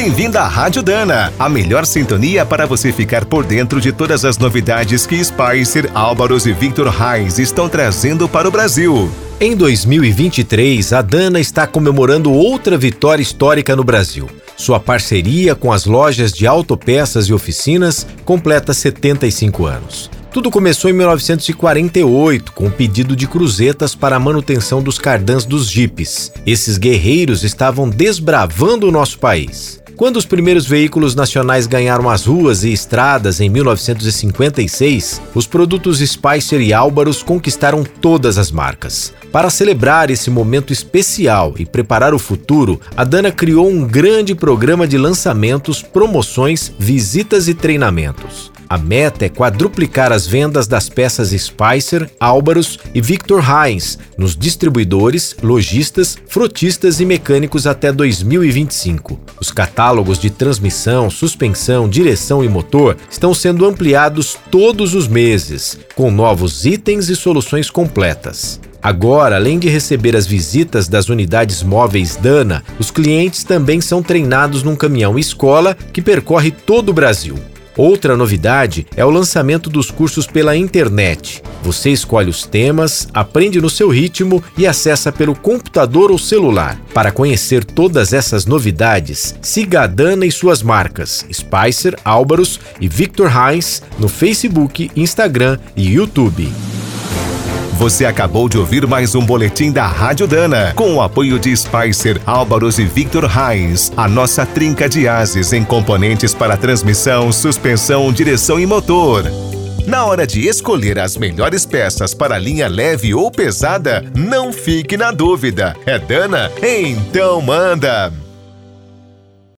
Bem-vindo à Rádio Dana, a melhor sintonia para você ficar por dentro de todas as novidades que Spicer, Álvaros e Victor Reis estão trazendo para o Brasil. Em 2023, a Dana está comemorando outra vitória histórica no Brasil. Sua parceria com as lojas de autopeças e oficinas completa 75 anos. Tudo começou em 1948, com o pedido de cruzetas para a manutenção dos cardãs dos jipes. Esses guerreiros estavam desbravando o nosso país. Quando os primeiros veículos nacionais ganharam as ruas e estradas em 1956, os produtos Spicer e Álvaros conquistaram todas as marcas. Para celebrar esse momento especial e preparar o futuro, a Dana criou um grande programa de lançamentos, promoções, visitas e treinamentos. A meta é quadruplicar as vendas das peças Spicer, Álvaros e Victor Heinz nos distribuidores, lojistas, frotistas e mecânicos até 2025. Os catálogos de transmissão, suspensão, direção e motor estão sendo ampliados todos os meses, com novos itens e soluções completas. Agora, além de receber as visitas das unidades móveis Dana, os clientes também são treinados num caminhão escola que percorre todo o Brasil. Outra novidade é o lançamento dos cursos pela internet. Você escolhe os temas, aprende no seu ritmo e acessa pelo computador ou celular. Para conhecer todas essas novidades, siga a Dana e suas marcas Spicer, Álvaros e Victor Heinz no Facebook, Instagram e YouTube. Você acabou de ouvir mais um boletim da Rádio Dana, com o apoio de Spicer, Álvaros e Victor Reis, a nossa trinca de ases em componentes para transmissão, suspensão, direção e motor. Na hora de escolher as melhores peças para linha leve ou pesada, não fique na dúvida. É Dana? Então manda!